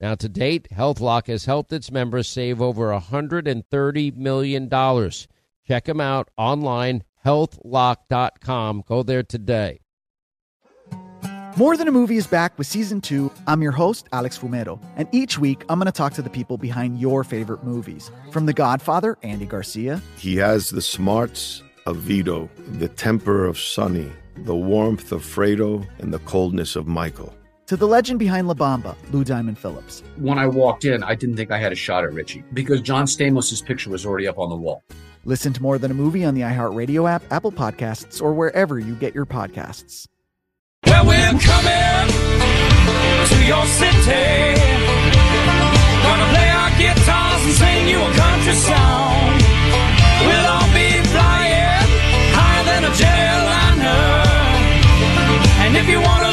Now, to date, HealthLock has helped its members save over $130 million. Check them out online, healthlock.com. Go there today. More Than a Movie is back with season two. I'm your host, Alex Fumero, and each week I'm going to talk to the people behind your favorite movies. From The Godfather, Andy Garcia. He has the smarts of Vito, the temper of Sonny, the warmth of Fredo, and the coldness of Michael to the legend behind La Bamba, Lou Diamond Phillips. When I walked in, I didn't think I had a shot at Richie because John Stamos' picture was already up on the wall. Listen to more than a movie on the iHeartRadio app, Apple Podcasts, or wherever you get your podcasts. Well, we're coming to your city. Gonna play our guitars and sing you a country song. We'll all be flying higher than a jetliner. And if you want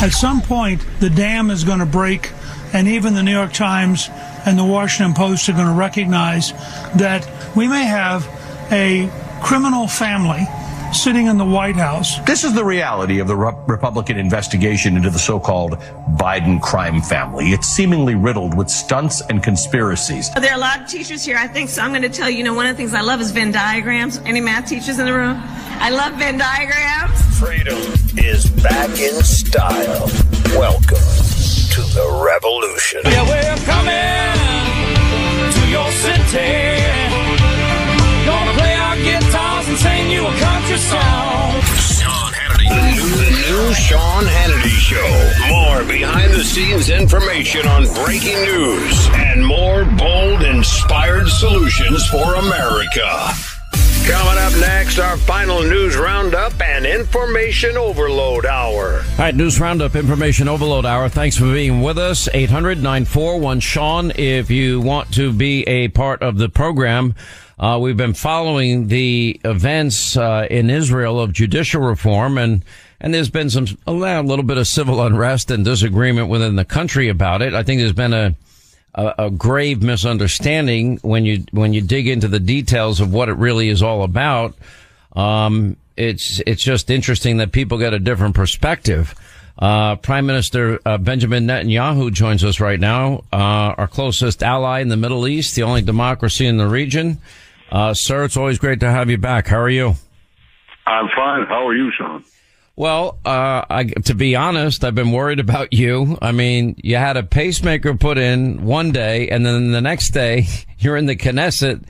At some point, the dam is going to break, and even the New York Times and the Washington Post are going to recognize that we may have a criminal family sitting in the White House. This is the reality of the Re- Republican investigation into the so-called Biden crime family. It's seemingly riddled with stunts and conspiracies. There are a lot of teachers here. I think so. I'm going to tell you, you know, one of the things I love is Venn diagrams. Any math teachers in the room? I love Venn diagrams. Freedom is back in style. Welcome to the revolution. Yeah, we're coming to your city guitars and sing you a country song. Sean Hannity. The new Sean Hannity Show. More behind the scenes information on breaking news and more bold, inspired solutions for America. Coming up next, our final news roundup and information overload hour. All right, news roundup, information overload hour. Thanks for being with us. 800 941 Sean, if you want to be a part of the program. Uh, we've been following the events uh, in Israel of judicial reform, and and there's been some a little bit of civil unrest and disagreement within the country about it. I think there's been a a, a grave misunderstanding when you when you dig into the details of what it really is all about. Um, it's it's just interesting that people get a different perspective. Uh, Prime Minister uh, Benjamin Netanyahu joins us right now, uh, our closest ally in the Middle East, the only democracy in the region. Uh, sir, it's always great to have you back. How are you? I'm fine. How are you, Sean? Well, uh, I, to be honest, I've been worried about you. I mean, you had a pacemaker put in one day, and then the next day you're in the Knesset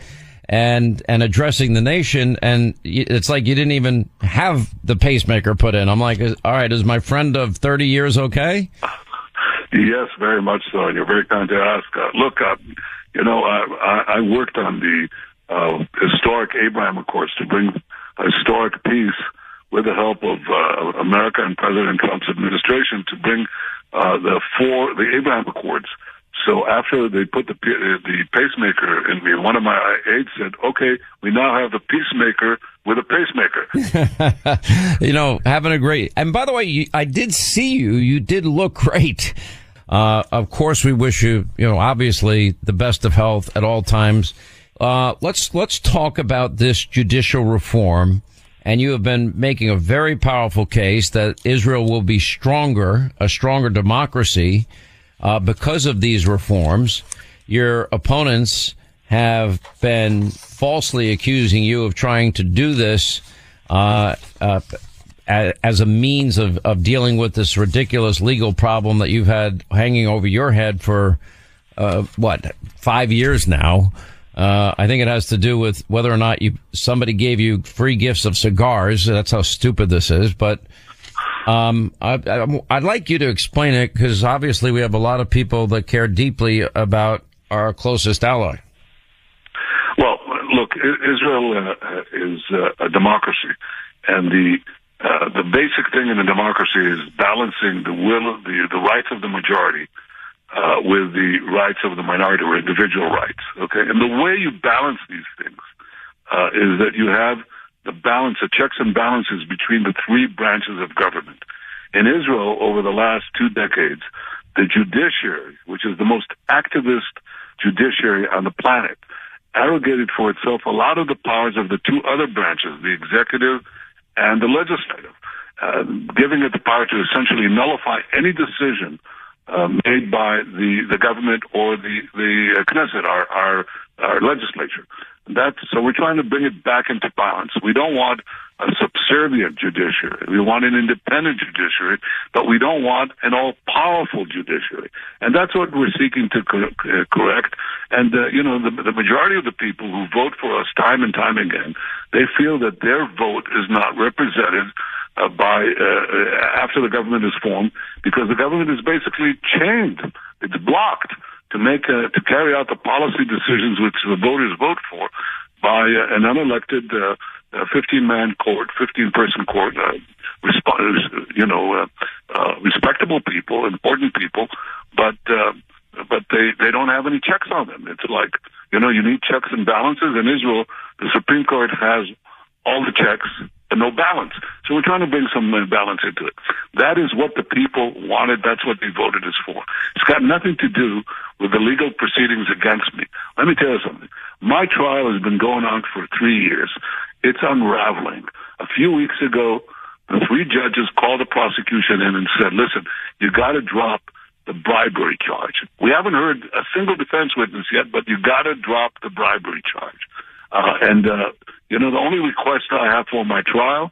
and and addressing the nation, and it's like you didn't even have the pacemaker put in. I'm like, all right, is my friend of 30 years okay? Yes, very much so, and you're very kind to ask. Uh, look, uh, you know, I, I worked on the uh, historic Abraham Accords to bring historic peace with the help of uh, America and President Trump's administration to bring uh, the four the Abraham Accords. So after they put the the pacemaker in me, one of my aides said, "Okay, we now have the peacemaker with a pacemaker." you know, having a great. And by the way, you, I did see you. You did look great. Uh, of course, we wish you, you know, obviously the best of health at all times. Uh, let's let's talk about this judicial reform. And you have been making a very powerful case that Israel will be stronger, a stronger democracy, uh, because of these reforms. Your opponents have been falsely accusing you of trying to do this uh, uh, as a means of, of dealing with this ridiculous legal problem that you've had hanging over your head for uh, what five years now. Uh, I think it has to do with whether or not you somebody gave you free gifts of cigars. That's how stupid this is. But um, I, would like you to explain it because obviously we have a lot of people that care deeply about our closest ally. Well, look, Israel uh, is uh, a democracy, and the uh, the basic thing in a democracy is balancing the will, the the rights of the majority uh, with the rights of the minority or individual rights. Okay, and the way you balance these things uh, is that you have the balance, the checks and balances between the three branches of government. In Israel, over the last two decades, the judiciary, which is the most activist judiciary on the planet, arrogated for itself a lot of the powers of the two other branches, the executive and the legislative, uh, giving it the power to essentially nullify any decision uh, made by the, the government or the, the uh, Knesset, our, our, our legislature. That's, so we're trying to bring it back into balance. We don't want a subservient judiciary. We want an independent judiciary, but we don't want an all-powerful judiciary. And that's what we're seeking to uh, correct. And, uh, you know, the, the majority of the people who vote for us time and time again, they feel that their vote is not represented uh, by uh, after the government is formed because the government is basically chained. It's blocked to make uh, to carry out the policy decisions which the voters vote for by uh, an unelected 15-man court, 15-person court. Resp- you know, respectable people, important people, but but they they don't have any checks on them. It's like you know you need checks and balances. In Israel, the Supreme Court has all the checks no balance. So we're trying to bring some balance into it. That is what the people wanted. That's what they voted us for. It's got nothing to do with the legal proceedings against me. Let me tell you something. My trial has been going on for three years. It's unraveling. A few weeks ago, the three judges called the prosecution in and said, listen, you got to drop the bribery charge. We haven't heard a single defense witness yet, but you got to drop the bribery charge. Uh, and, uh, you know, the only request I have for my trial,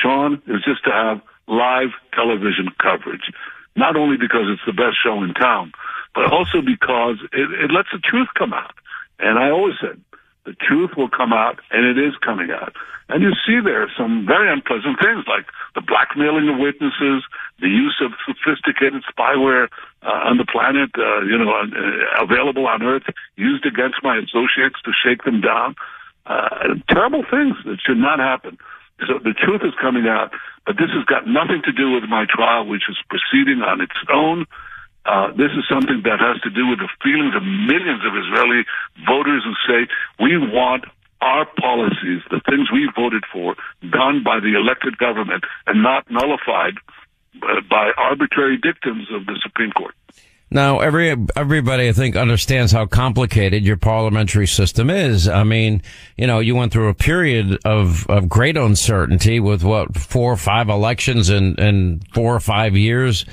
Sean, is just to have live television coverage. Not only because it's the best show in town, but also because it, it lets the truth come out. And I always said, the truth will come out, and it is coming out. And you see there some very unpleasant things like the blackmailing of witnesses, the use of sophisticated spyware uh, on the planet, uh, you know, uh, available on Earth, used against my associates to shake them down. Uh, terrible things that should not happen. So the truth is coming out, but this has got nothing to do with my trial, which is proceeding on its own. Uh, this is something that has to do with the feelings of millions of Israeli voters who say we want our policies, the things we voted for, done by the elected government and not nullified by arbitrary dictums of the Supreme Court. Now, every everybody, I think, understands how complicated your parliamentary system is. I mean, you know, you went through a period of, of great uncertainty with what four or five elections in, in four or five years.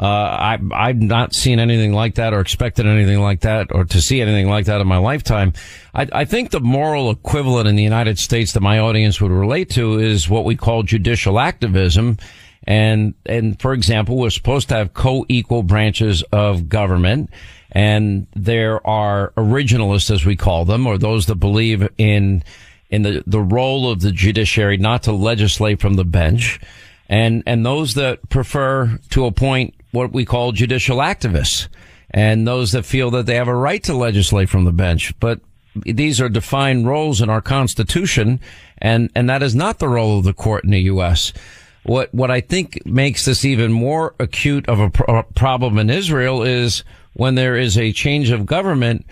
Uh, I, I've not seen anything like that or expected anything like that or to see anything like that in my lifetime. I, I think the moral equivalent in the United States that my audience would relate to is what we call judicial activism and, and for example, we're supposed to have co-equal branches of government. And there are originalists, as we call them, or those that believe in, in the, the role of the judiciary not to legislate from the bench. And, and those that prefer to appoint what we call judicial activists and those that feel that they have a right to legislate from the bench. But these are defined roles in our constitution and, and that is not the role of the court in the U.S. What what I think makes this even more acute of a pro- problem in Israel is when there is a change of government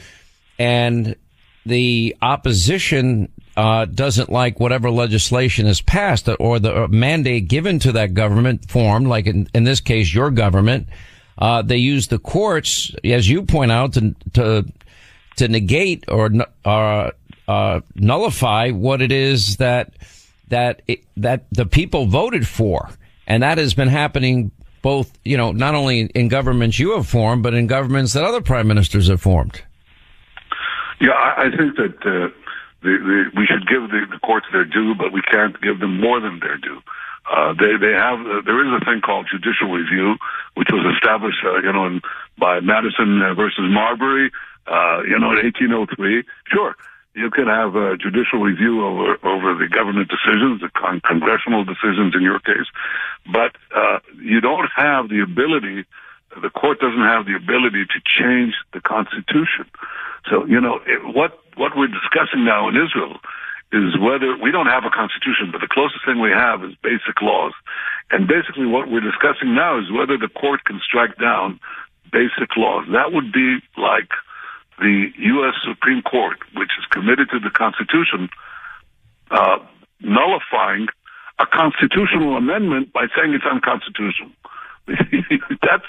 and the opposition uh, doesn't like whatever legislation is passed or the mandate given to that government formed, like in, in this case, your government, uh, they use the courts, as you point out, to to to negate or uh, uh, nullify what it is that that it, that the people voted for, and that has been happening both, you know, not only in governments you have formed, but in governments that other prime ministers have formed. Yeah, I, I think that uh, the, the, we should give the, the courts their due, but we can't give them more than their due. Uh, they they have uh, there is a thing called judicial review, which was established, uh, you know, in, by Madison versus Marbury, uh, you know, in 1803. Sure, you can have a judicial review over over the government decisions, the con- congressional decisions in your case, but uh, you don't have the ability. The court doesn't have the ability to change the constitution. So you know it, what what we're discussing now in Israel is whether we don't have a constitution, but the closest thing we have is basic laws. And basically, what we're discussing now is whether the court can strike down basic laws. That would be like the U.S. Supreme Court, which is committed to the Constitution, uh, nullifying a constitutional amendment by saying it's unconstitutional. that's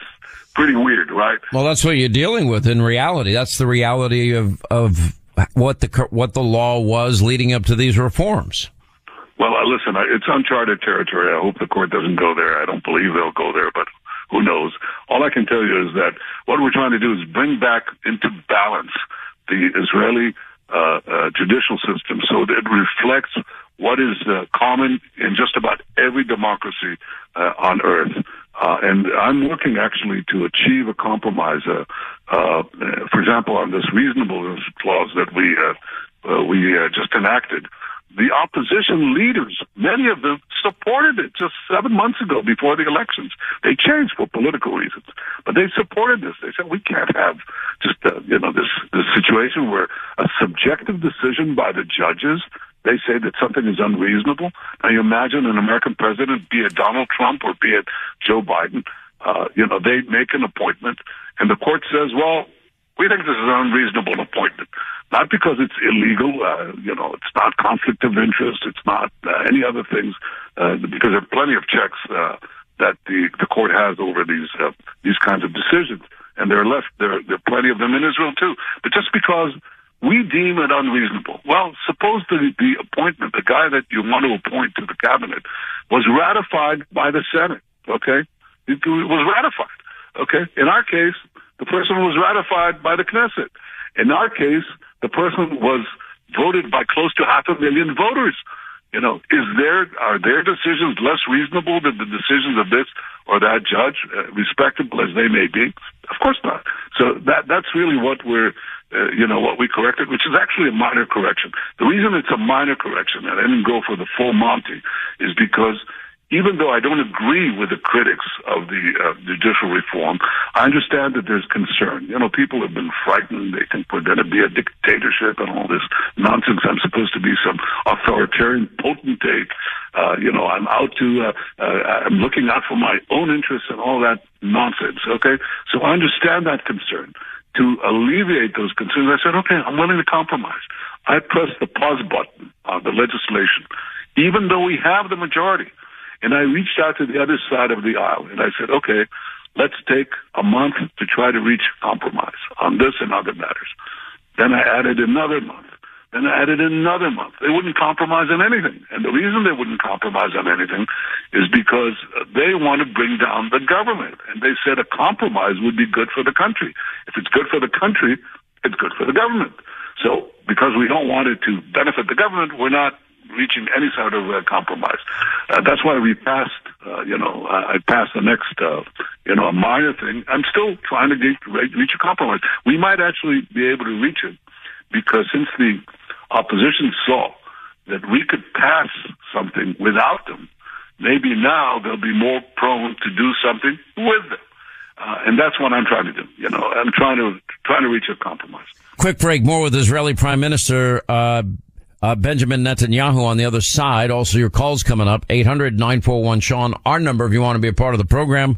pretty weird, right? Well, that's what you're dealing with in reality. That's the reality of of what the what the law was leading up to these reforms. Well, uh, listen, it's uncharted territory. I hope the court doesn't go there. I don't believe they'll go there, but who knows? All I can tell you is that what we're trying to do is bring back into balance the Israeli uh, uh, judicial system so that it reflects what is uh, common in just about every democracy uh, on earth. Uh, and I'm working actually to achieve a compromise. Uh, for example, on this reasonableness clause that we we just enacted, the opposition leaders, many of them supported it just seven months ago before the elections. They changed for political reasons, but they supported this. They said we can't have just uh, you know this this situation where a subjective decision by the judges they say that something is unreasonable. Now you imagine an American president, be it Donald Trump or be it Joe Biden, uh, you know, they make an appointment and the court says, well, we think this is an unreasonable appointment. Not because it's illegal, uh, you know, it's not conflict of interest, it's not uh, any other things, uh, because there are plenty of checks uh, that the, the court has over these uh, these kinds of decisions, and there are left there, there are plenty of them in Israel too. But just because we deem it unreasonable, well, suppose the the appointment, the guy that you want to appoint to the cabinet, was ratified by the Senate. Okay, it was ratified. Okay, in our case, the person was ratified by the Knesset. In our case, the person was voted by close to half a million voters. You know, is there are their decisions less reasonable than the decisions of this or that judge, uh, respectable as they may be? Of course not. So that that's really what we're, uh, you know, what we corrected, which is actually a minor correction. The reason it's a minor correction, and I didn't go for the full Monty, is because even though I don't agree with the critics of the uh, judicial reform, I understand that there's concern. You know, people have been frightened. They think we're going to be a dictatorship and all this nonsense. I'm supposed to be some authoritarian potentate. Uh, you know, I'm out to, uh, uh, I'm looking out for my own interests and all that nonsense. Okay. So I understand that concern. To alleviate those concerns, I said, okay, I'm willing to compromise. I pressed the pause button on the legislation, even though we have the majority. And I reached out to the other side of the aisle and I said, okay, let's take a month to try to reach compromise on this and other matters. Then I added another month. Then I added another month. They wouldn't compromise on anything. And the reason they wouldn't compromise on anything is because they want to bring down the government. And they said a compromise would be good for the country. If it's good for the country, it's good for the government. So because we don't want it to benefit the government, we're not reaching any sort of uh, compromise. Uh, that's why we passed, uh, you know, I passed the next, uh, you know, a minor thing. I'm still trying to get, reach a compromise. We might actually be able to reach it because since the opposition saw that we could pass something without them, maybe now they'll be more prone to do something with them. Uh, and that's what I'm trying to do. You know, I'm trying to trying to reach a compromise. Quick break. More with Israeli Prime Minister uh, uh, Benjamin Netanyahu on the other side. Also, your calls coming up. 800-941-SEAN, our number if you want to be a part of the program.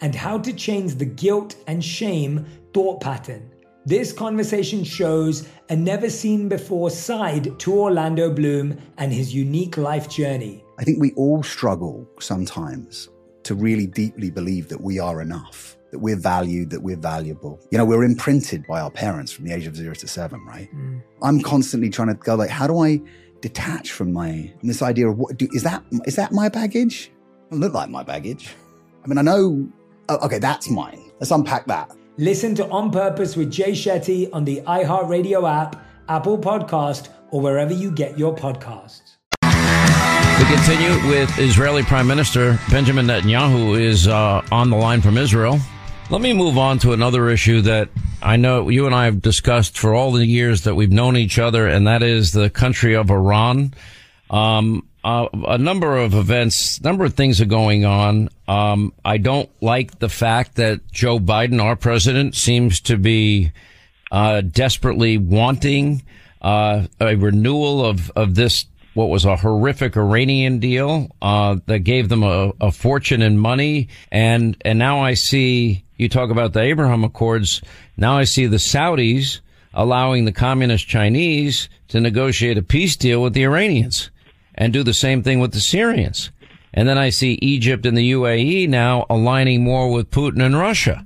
and how to change the guilt and shame thought pattern. This conversation shows a never seen before side to Orlando Bloom and his unique life journey. I think we all struggle sometimes to really deeply believe that we are enough, that we're valued, that we're valuable. You know, we're imprinted by our parents from the age of zero to seven, right? Mm. I'm constantly trying to go like, how do I detach from my from this idea of what do, is that is that my baggage? It look like my baggage. I mean, I know. Oh, okay, that's mine. Let's unpack that. Listen to On Purpose with Jay Shetty on the iHeartRadio app, Apple Podcast, or wherever you get your podcasts. We continue with Israeli Prime Minister Benjamin Netanyahu is uh, on the line from Israel. Let me move on to another issue that I know you and I have discussed for all the years that we've known each other, and that is the country of Iran. Um, uh, a number of events, number of things are going on. Um, I don't like the fact that Joe Biden, our president, seems to be uh, desperately wanting uh, a renewal of of this what was a horrific Iranian deal uh, that gave them a, a, fortune in money, and and now I see you talk about the Abraham Accords. Now I see the Saudis allowing the communist Chinese to negotiate a peace deal with the Iranians, and do the same thing with the Syrians. And then I see Egypt and the UAE now aligning more with Putin and Russia.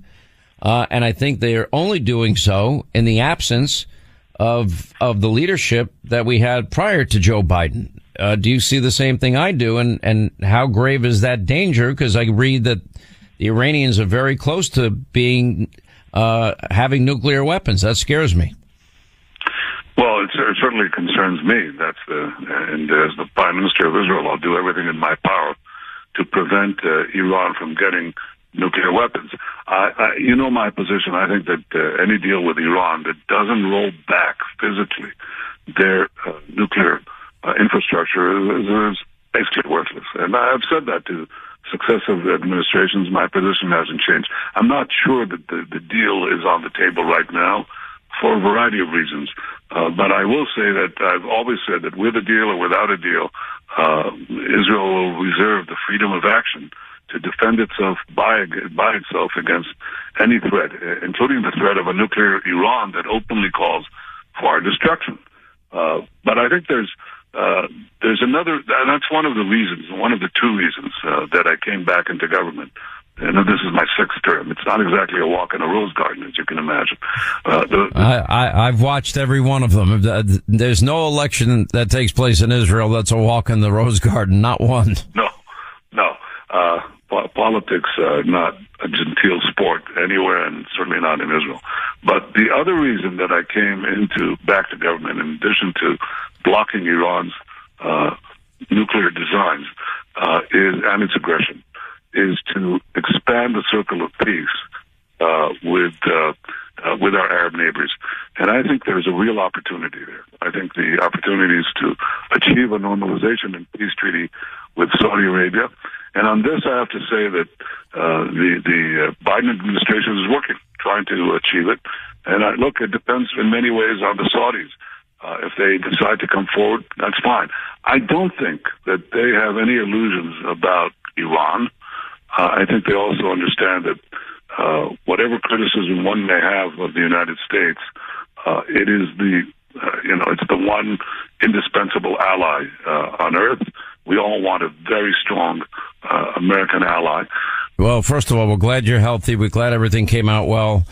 Uh, and I think they are only doing so in the absence of of the leadership that we had prior to Joe Biden. Uh, do you see the same thing I do? And and how grave is that danger? Because I read that the Iranians are very close to being uh, having nuclear weapons. That scares me. Well, it, certainly concerns me. That's the and as the Prime Minister of Israel, I'll do everything in my power to prevent uh, Iran from getting nuclear weapons. I, I, you know my position. I think that uh, any deal with Iran that doesn't roll back physically their uh, nuclear uh, infrastructure is, is basically worthless. And I've said that to successive administrations. My position hasn't changed. I'm not sure that the, the deal is on the table right now for a variety of reasons. Uh, but I will say that I've always said that with a deal or without a deal, uh, Israel will reserve the freedom of action to defend itself by by itself against any threat, including the threat of a nuclear Iran that openly calls for our destruction. Uh, but I think there's uh, there's another, and that's one of the reasons, one of the two reasons uh, that I came back into government. And this is my sixth term. It's not exactly a walk in a rose garden, as you can imagine. Uh, the, I, I, I've watched every one of them. There's no election that takes place in Israel that's a walk in the rose garden. Not one. No, no. Uh, politics uh, not a genteel sport anywhere, and certainly not in Israel. But the other reason that I came into back to government, in addition to blocking Iran's uh, nuclear designs uh, is and its aggression, is to expand the circle of peace uh, with uh, uh, with our Arab neighbors. And I think there's a real opportunity there. I think the opportunity is to achieve a normalization and peace treaty with Saudi Arabia and on this, I have to say that uh, the the uh, Biden administration is working, trying to achieve it. And I, look, it depends in many ways on the Saudis. Uh, if they decide to come forward, that's fine. I don't think that they have any illusions about Iran. Uh, I think they also understand that uh, whatever criticism one may have of the United States, uh, it is the uh, you know it's the one indispensable ally uh, on earth. We all want a very strong uh, American ally. Well, first of all, we're glad you're healthy. We're glad everything came out well.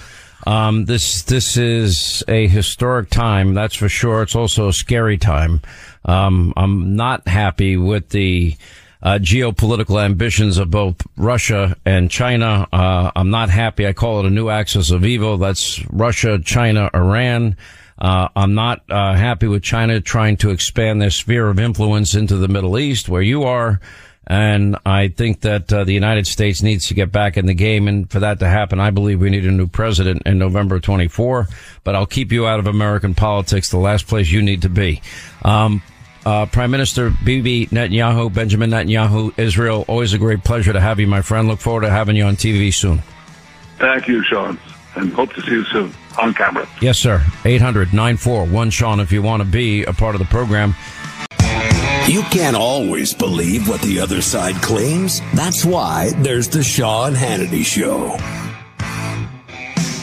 Um, this this is a historic time, that's for sure. It's also a scary time. Um, I'm not happy with the uh, geopolitical ambitions of both Russia and China. Uh, I'm not happy. I call it a new axis of evil. That's Russia, China, Iran. Uh, I'm not uh, happy with China trying to expand their sphere of influence into the Middle East, where you are. And I think that uh, the United States needs to get back in the game. And for that to happen, I believe we need a new president in November 24. But I'll keep you out of American politics, the last place you need to be. Um, uh, Prime Minister Bibi Netanyahu, Benjamin Netanyahu, Israel, always a great pleasure to have you, my friend. Look forward to having you on TV soon. Thank you, Sean, and hope to see you soon on camera. Yes, sir. 800 941 Sean if you want to be a part of the program. You can't always believe what the other side claims. That's why there's the Sean Hannity Show.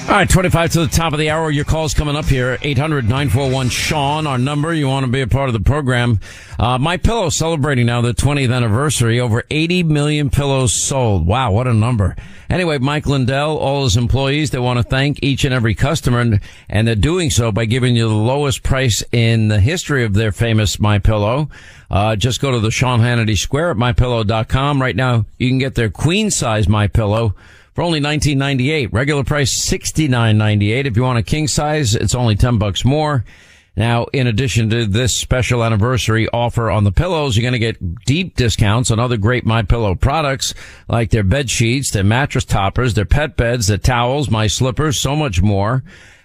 All right, 25 to the top of the hour. Your call's coming up here. 800-941 Sean, our number. You want to be a part of the program. Uh, My Pillow celebrating now the 20th anniversary. Over 80 million pillows sold. Wow, what a number. Anyway, Mike Lindell, all his employees, they want to thank each and every customer and, and they're doing so by giving you the lowest price in the history of their famous My Pillow. Uh, just go to the Sean Hannity Square at mypillow.com. Right now, you can get their queen size My Pillow for only 19.98. Regular price 69.98. If you want a king size, it's only 10 bucks more. Now, in addition to this special anniversary offer on the pillows, you're going to get deep discounts on other great My Pillow products like their bed sheets, their mattress toppers, their pet beds, their towels, my slippers, so much more.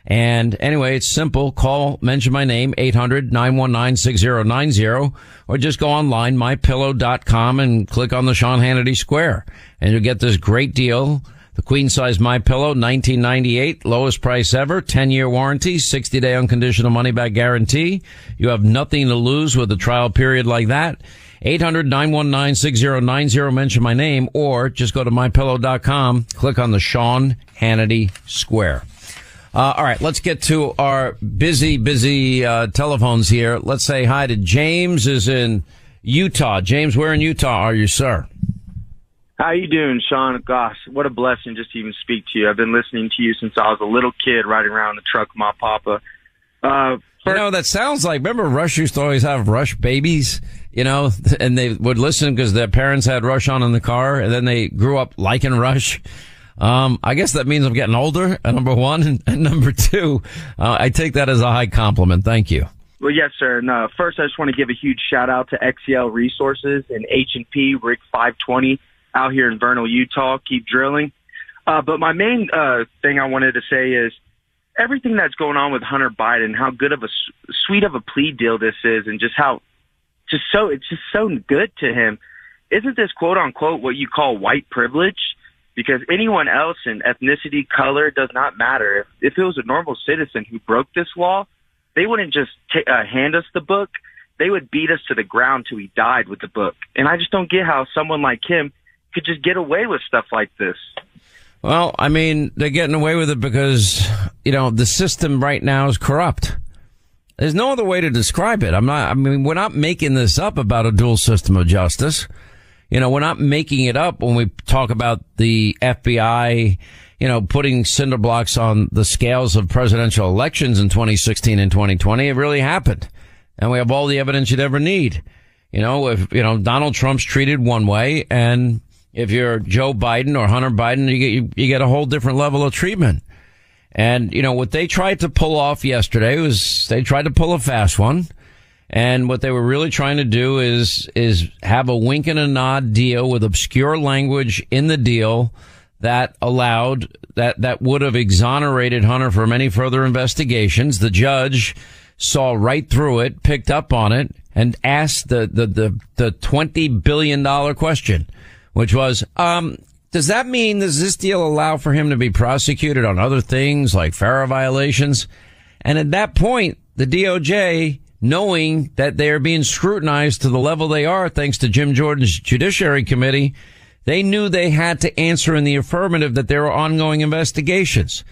And anyway, it's simple. Call, mention my name, 800-919-6090, or just go online, mypillow.com and click on the Sean Hannity Square. And you'll get this great deal. The queen size My Pillow, 1998, lowest price ever, 10 year warranty, 60 day unconditional money back guarantee. You have nothing to lose with a trial period like that. 800-919-6090, mention my name, or just go to mypillow.com, click on the Sean Hannity Square. Uh, all right, let's get to our busy, busy uh, telephones here. Let's say hi to James is in Utah. James, where in Utah are you, sir? How you doing, Sean? Gosh, what a blessing just to even speak to you. I've been listening to you since I was a little kid riding around in the truck with my papa. Uh, you know, that sounds like, remember Rush used to always have Rush babies, you know, and they would listen because their parents had Rush on in the car and then they grew up liking Rush. Um, I guess that means I'm getting older, uh, number one. And, and number two, uh, I take that as a high compliment. Thank you. Well, yes, sir. No, first, I just want to give a huge shout out to XCL Resources and H&P Rig 520 out here in Vernal, Utah. Keep drilling. Uh, but my main uh, thing I wanted to say is everything that's going on with Hunter Biden, how good of a sweet of a plea deal this is, and just how just so it's just so good to him. Isn't this quote unquote what you call white privilege? Because anyone else in ethnicity, color does not matter. If, if it was a normal citizen who broke this law, they wouldn't just t- uh, hand us the book. They would beat us to the ground till we died with the book. And I just don't get how someone like him could just get away with stuff like this. Well, I mean, they're getting away with it because, you know, the system right now is corrupt. There's no other way to describe it. I'm not, I mean, we're not making this up about a dual system of justice. You know, we're not making it up when we talk about the FBI, you know, putting cinder blocks on the scales of presidential elections in 2016 and 2020. It really happened. And we have all the evidence you'd ever need. You know, if, you know, Donald Trump's treated one way and if you're Joe Biden or Hunter Biden, you get, you, you get a whole different level of treatment. And, you know, what they tried to pull off yesterday was they tried to pull a fast one. And what they were really trying to do is, is have a wink and a nod deal with obscure language in the deal that allowed, that, that would have exonerated Hunter from any further investigations. The judge saw right through it, picked up on it, and asked the, the, the, the $20 billion question which was, um, does that mean does this deal allow for him to be prosecuted on other things like FARA violations? And at that point, the DOJ, knowing that they are being scrutinized to the level they are, thanks to Jim Jordan's Judiciary Committee, they knew they had to answer in the affirmative that there were ongoing investigations.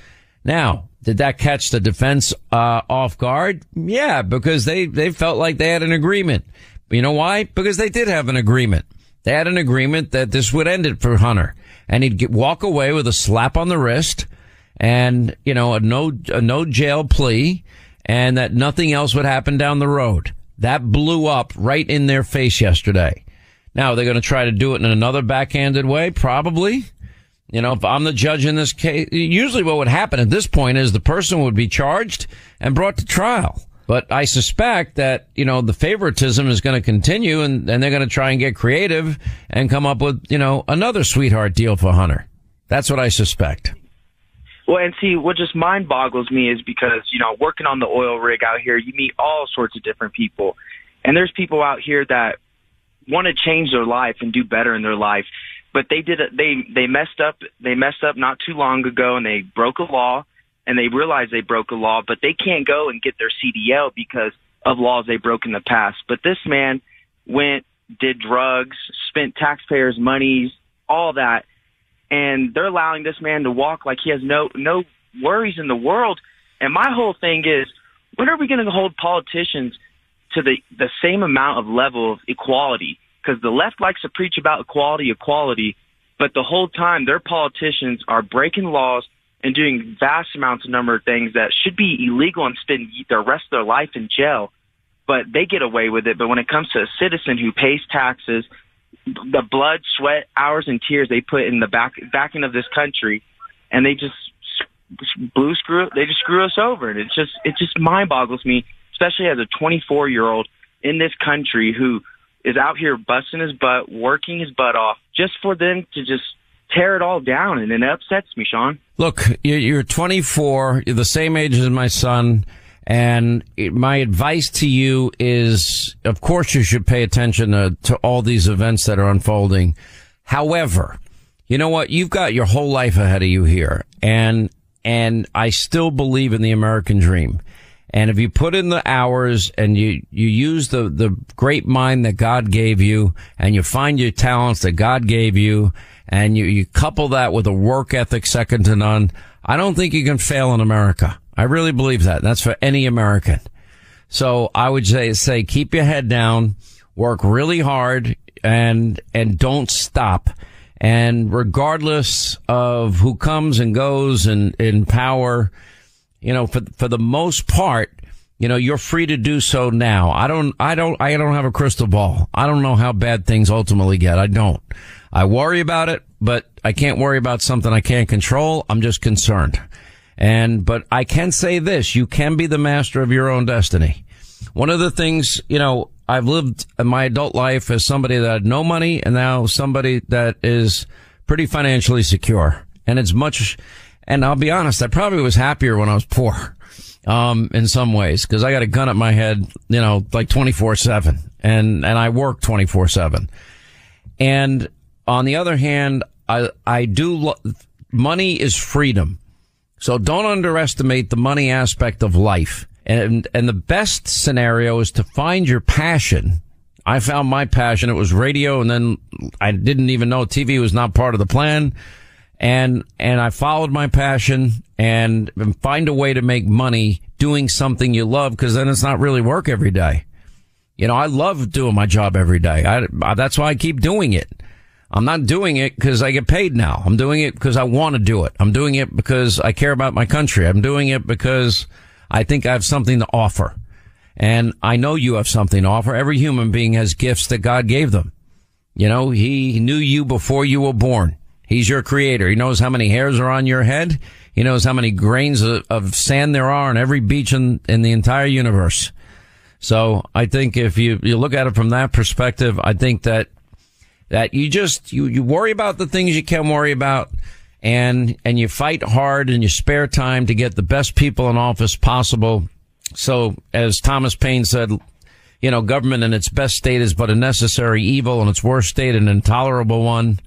Now, did that catch the defense uh, off guard? Yeah, because they they felt like they had an agreement. You know why? Because they did have an agreement. They had an agreement that this would end it for Hunter and he'd get, walk away with a slap on the wrist and, you know, a no, a no jail plea and that nothing else would happen down the road. That blew up right in their face yesterday. Now, they're going to try to do it in another backhanded way? Probably. You know, if I'm the judge in this case, usually what would happen at this point is the person would be charged and brought to trial. But I suspect that, you know, the favoritism is going to continue and, and they're going to try and get creative and come up with, you know, another sweetheart deal for Hunter. That's what I suspect. Well, and see, what just mind boggles me is because, you know, working on the oil rig out here, you meet all sorts of different people. And there's people out here that want to change their life and do better in their life. But they did they, they messed up, they messed up not too long ago and they broke a law and they realize they broke a law, but they can't go and get their CDL because of laws they broke in the past. But this man went, did drugs, spent taxpayers' monies, all that, and they're allowing this man to walk like he has no no worries in the world. And my whole thing is, when are we going to hold politicians to the the same amount of level of equality? Because the left likes to preach about equality, equality, but the whole time their politicians are breaking laws and doing vast amounts of number of things that should be illegal and spend the rest of their life in jail. But they get away with it. But when it comes to a citizen who pays taxes, the blood, sweat, hours, and tears they put in the back backing of this country, and they just blue screw they just screw us over, and it just it just mind boggles me, especially as a 24 year old in this country who is out here busting his butt, working his butt off, just for them to just tear it all down, and it upsets me, Sean. Look, you're 24, you're the same age as my son. And my advice to you is, of course, you should pay attention to, to all these events that are unfolding. However, you know what? You've got your whole life ahead of you here. And, and I still believe in the American dream. And if you put in the hours and you, you use the, the great mind that God gave you and you find your talents that God gave you and you, you couple that with a work ethic second to none, I don't think you can fail in America. I really believe that. That's for any American. So I would say, say, keep your head down, work really hard and, and don't stop. And regardless of who comes and goes in, in power, you know, for, for the most part, you know, you're free to do so now. I don't, I don't, I don't have a crystal ball. I don't know how bad things ultimately get. I don't. I worry about it, but I can't worry about something I can't control. I'm just concerned. And, but I can say this, you can be the master of your own destiny. One of the things, you know, I've lived my adult life as somebody that had no money and now somebody that is pretty financially secure. And it's much, and I'll be honest, I probably was happier when I was poor. Um, in some ways, cause I got a gun at my head, you know, like 24 seven and, and I work 24 seven. And on the other hand, I, I do, lo- money is freedom. So don't underestimate the money aspect of life. And, and the best scenario is to find your passion. I found my passion. It was radio. And then I didn't even know TV was not part of the plan. And, and I followed my passion and find a way to make money doing something you love because then it's not really work every day. You know, I love doing my job every day. I, that's why I keep doing it. I'm not doing it because I get paid now. I'm doing it because I want to do it. I'm doing it because I care about my country. I'm doing it because I think I have something to offer. And I know you have something to offer. Every human being has gifts that God gave them. You know, he knew you before you were born. He's your creator. He knows how many hairs are on your head. He knows how many grains of, of sand there are on every beach in, in the entire universe. So I think if you, you look at it from that perspective, I think that that you just you you worry about the things you can worry about and and you fight hard in your spare time to get the best people in office possible. So as thomas paine said you know government in its best state is but a necessary evil and its worst state an intolerable one.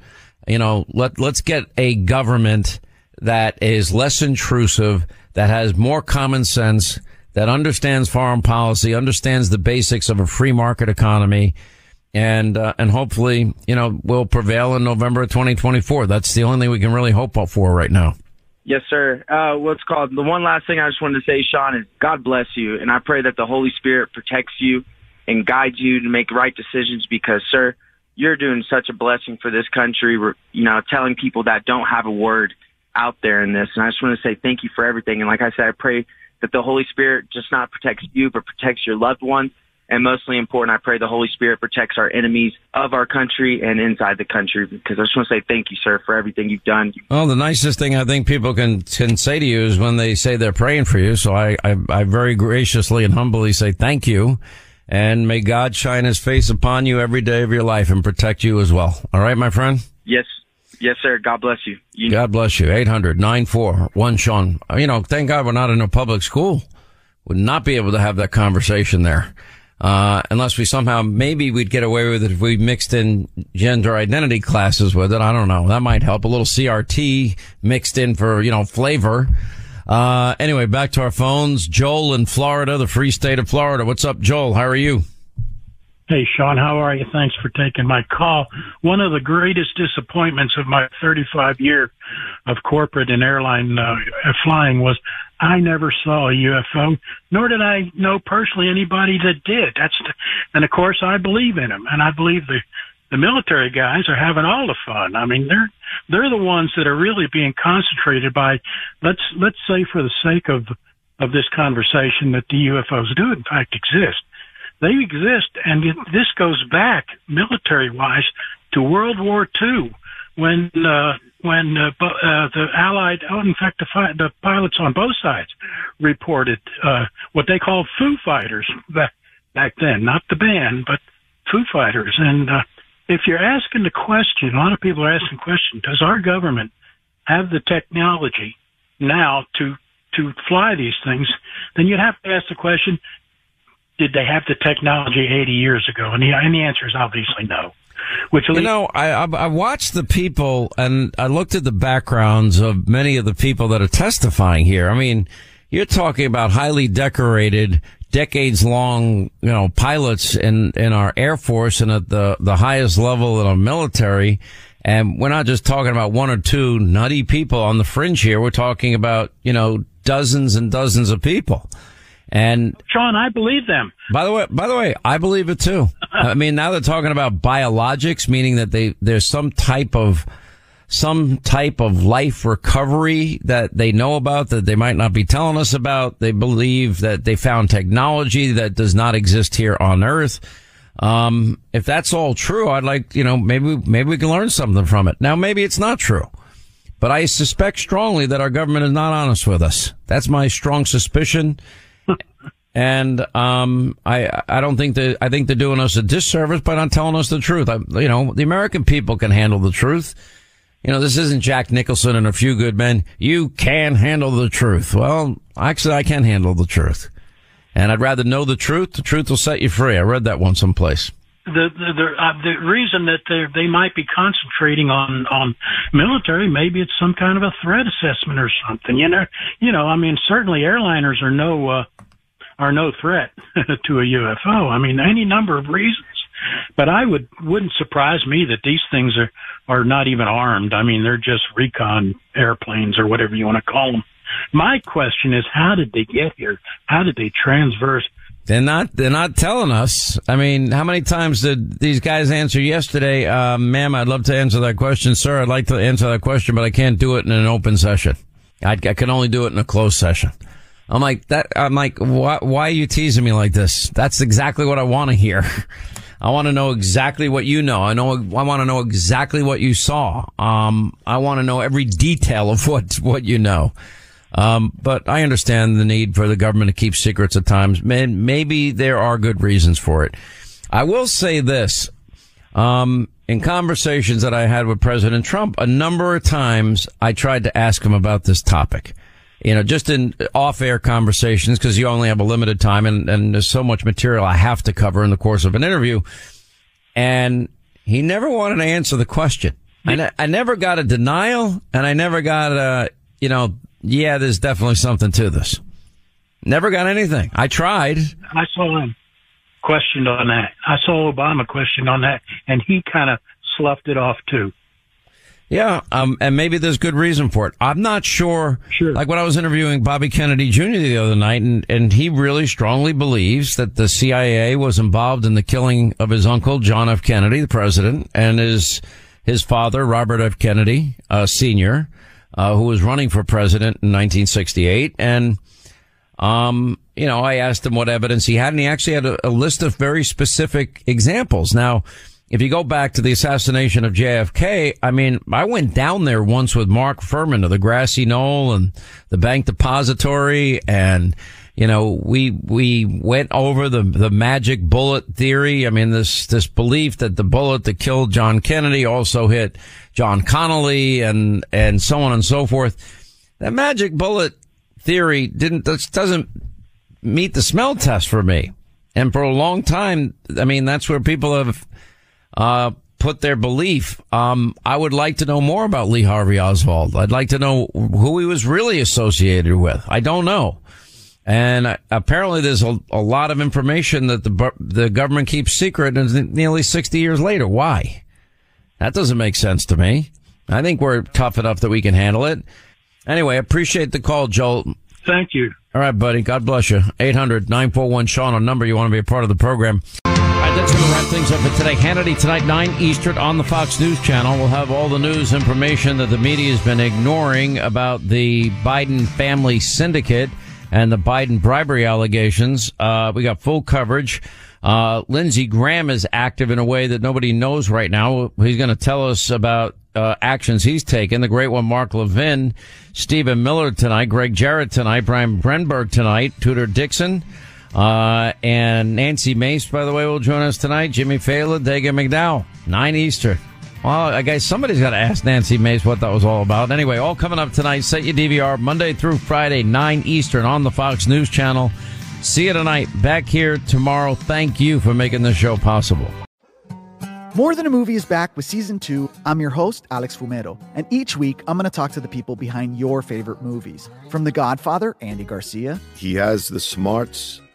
You know let let's get a government that is less intrusive that has more common sense that understands foreign policy understands the basics of a free market economy and uh, and hopefully you know will prevail in November of 2024. That's the only thing we can really hope for right now. Yes, sir. Uh, what's called the one last thing I just wanted to say, Sean, is God bless you, and I pray that the Holy Spirit protects you and guides you to make right decisions. Because, sir, you're doing such a blessing for this country. We're, you know, telling people that don't have a word out there in this, and I just want to say thank you for everything. And like I said, I pray that the Holy Spirit just not protects you, but protects your loved ones And mostly important, I pray the Holy Spirit protects our enemies of our country and inside the country. Because I just want to say thank you, sir, for everything you've done. Well, the nicest thing I think people can can say to you is when they say they're praying for you. So I I, I very graciously and humbly say thank you, and may God shine His face upon you every day of your life and protect you as well. All right, my friend. Yes, yes, sir. God bless you. you God bless you. 800 941 Sean. You know, thank God we're not in a public school. Would not be able to have that conversation there. Uh, unless we somehow, maybe we'd get away with it if we mixed in gender identity classes with it. I don't know. That might help. A little CRT mixed in for, you know, flavor. Uh, anyway, back to our phones. Joel in Florida, the free state of Florida. What's up, Joel? How are you? Hey, Sean, how are you? Thanks for taking my call. One of the greatest disappointments of my 35 year of corporate and airline uh, flying was I never saw a UFO, nor did I know personally anybody that did. That's the, and of course I believe in them, and I believe the the military guys are having all the fun. I mean, they're they're the ones that are really being concentrated by. Let's let's say for the sake of of this conversation that the UFOs do in fact exist they exist, and this goes back military wise to World War II when uh, when uh, uh, the Allied, oh, in fact, the, fi- the pilots on both sides reported uh, what they called Foo Fighters back back then, not the band, but Foo Fighters. And uh, if you're asking the question, a lot of people are asking the question: Does our government have the technology now to to fly these things? Then you'd have to ask the question: did they have the technology 80 years ago? And the, and the answer is obviously no. Which you know, I, I I watched the people and I looked at the backgrounds of many of the people that are testifying here. I mean, you're talking about highly decorated, decades long, you know, pilots in in our air force and at the the highest level in our military. And we're not just talking about one or two nutty people on the fringe here. We're talking about you know dozens and dozens of people. And Sean, I believe them. By the way, by the way, I believe it too. I mean, now they're talking about biologics, meaning that they there's some type of some type of life recovery that they know about that they might not be telling us about. They believe that they found technology that does not exist here on Earth. Um, if that's all true, I'd like, you know, maybe, maybe we can learn something from it. Now, maybe it's not true, but I suspect strongly that our government is not honest with us. That's my strong suspicion. And um, I I don't think that I think they're doing us a disservice by not telling us the truth. I, you know, the American people can handle the truth. You know, this isn't Jack Nicholson and a few good men. You can handle the truth. Well, actually, I can handle the truth, and I'd rather know the truth. The truth will set you free. I read that one someplace. The the the, uh, the reason that they they might be concentrating on on military, maybe it's some kind of a threat assessment or something. You know, you know. I mean, certainly airliners are no. Uh, are no threat to a UFO. I mean, any number of reasons. But I would wouldn't surprise me that these things are are not even armed. I mean, they're just recon airplanes or whatever you want to call them. My question is, how did they get here? How did they transverse? They're not. They're not telling us. I mean, how many times did these guys answer yesterday? Uh, ma'am, I'd love to answer that question, sir. I'd like to answer that question, but I can't do it in an open session. I, I can only do it in a closed session. I'm like that. I'm like, why, why are you teasing me like this? That's exactly what I want to hear. I want to know exactly what you know. I know. I want to know exactly what you saw. Um, I want to know every detail of what what you know. Um, but I understand the need for the government to keep secrets at times. Maybe there are good reasons for it. I will say this. Um, in conversations that I had with President Trump, a number of times I tried to ask him about this topic you know, just in off air conversations because you only have a limited time and, and there's so much material I have to cover in the course of an interview. And he never wanted to answer the question. I, ne- I never got a denial and I never got a, you know, yeah, there's definitely something to this. Never got anything. I tried. I saw him questioned on that. I saw Obama questioned on that and he kind of sloughed it off too. Yeah, um, and maybe there's good reason for it. I'm not sure. Sure. Like when I was interviewing Bobby Kennedy Jr. the other night, and, and he really strongly believes that the CIA was involved in the killing of his uncle John F. Kennedy, the president, and his his father Robert F. Kennedy, uh, Sr., uh, who was running for president in 1968, and Um, you know, I asked him what evidence he had, and he actually had a, a list of very specific examples. Now, if you go back to the assassination of JFK, I mean, I went down there once with Mark Fuhrman of the Grassy Knoll and the Book Depository and, you know, we, we went over the, the magic bullet theory. I mean, this, this belief that the bullet that killed John Kennedy also hit John Connally and, and so on and so forth. That magic bullet theory didn't, doesn't meet the smell test for me. And for a long time, I mean, that's where people have, uh, put their belief. Um, I would like to know more about Lee Harvey Oswald. I'd like to know who he was really associated with. I don't know. And uh, apparently there's a, a lot of information that the, the government keeps secret and nearly 60 years later. Why? That doesn't make sense to me. I think we're tough enough that we can handle it. Anyway, appreciate the call, Joel. Thank you. All right, buddy. God bless you. 800 941 Sean, a number you want to be a part of the program. Right, that's going to wrap things up for today. Hannity tonight, 9 Eastern on the Fox News Channel. We'll have all the news information that the media has been ignoring about the Biden family syndicate and the Biden bribery allegations. Uh, we got full coverage. Uh, Lindsey Graham is active in a way that nobody knows right now. He's going to tell us about uh, actions he's taken. The great one, Mark Levin, Stephen Miller tonight, Gregg Jarrett tonight, Brian Brenberg tonight, Tudor Dixon, uh, and Nancy Mace, by the way, will join us tonight. Jimmy Failla, Dagen McDowell, 9 Easter. Well, I guess somebody's got to ask Nancy Mace what that was all about. Anyway, all coming up tonight. Set your DVR Monday through Friday, 9 Eastern on the Fox News Channel. See you tonight. Back here tomorrow. Thank you for making this show possible. More Than a Movie is back with season two. I'm your host, Alex Fumero, and each week I'm going to talk to the people behind your favorite movies. From The Godfather, Andy Garcia, He has the smarts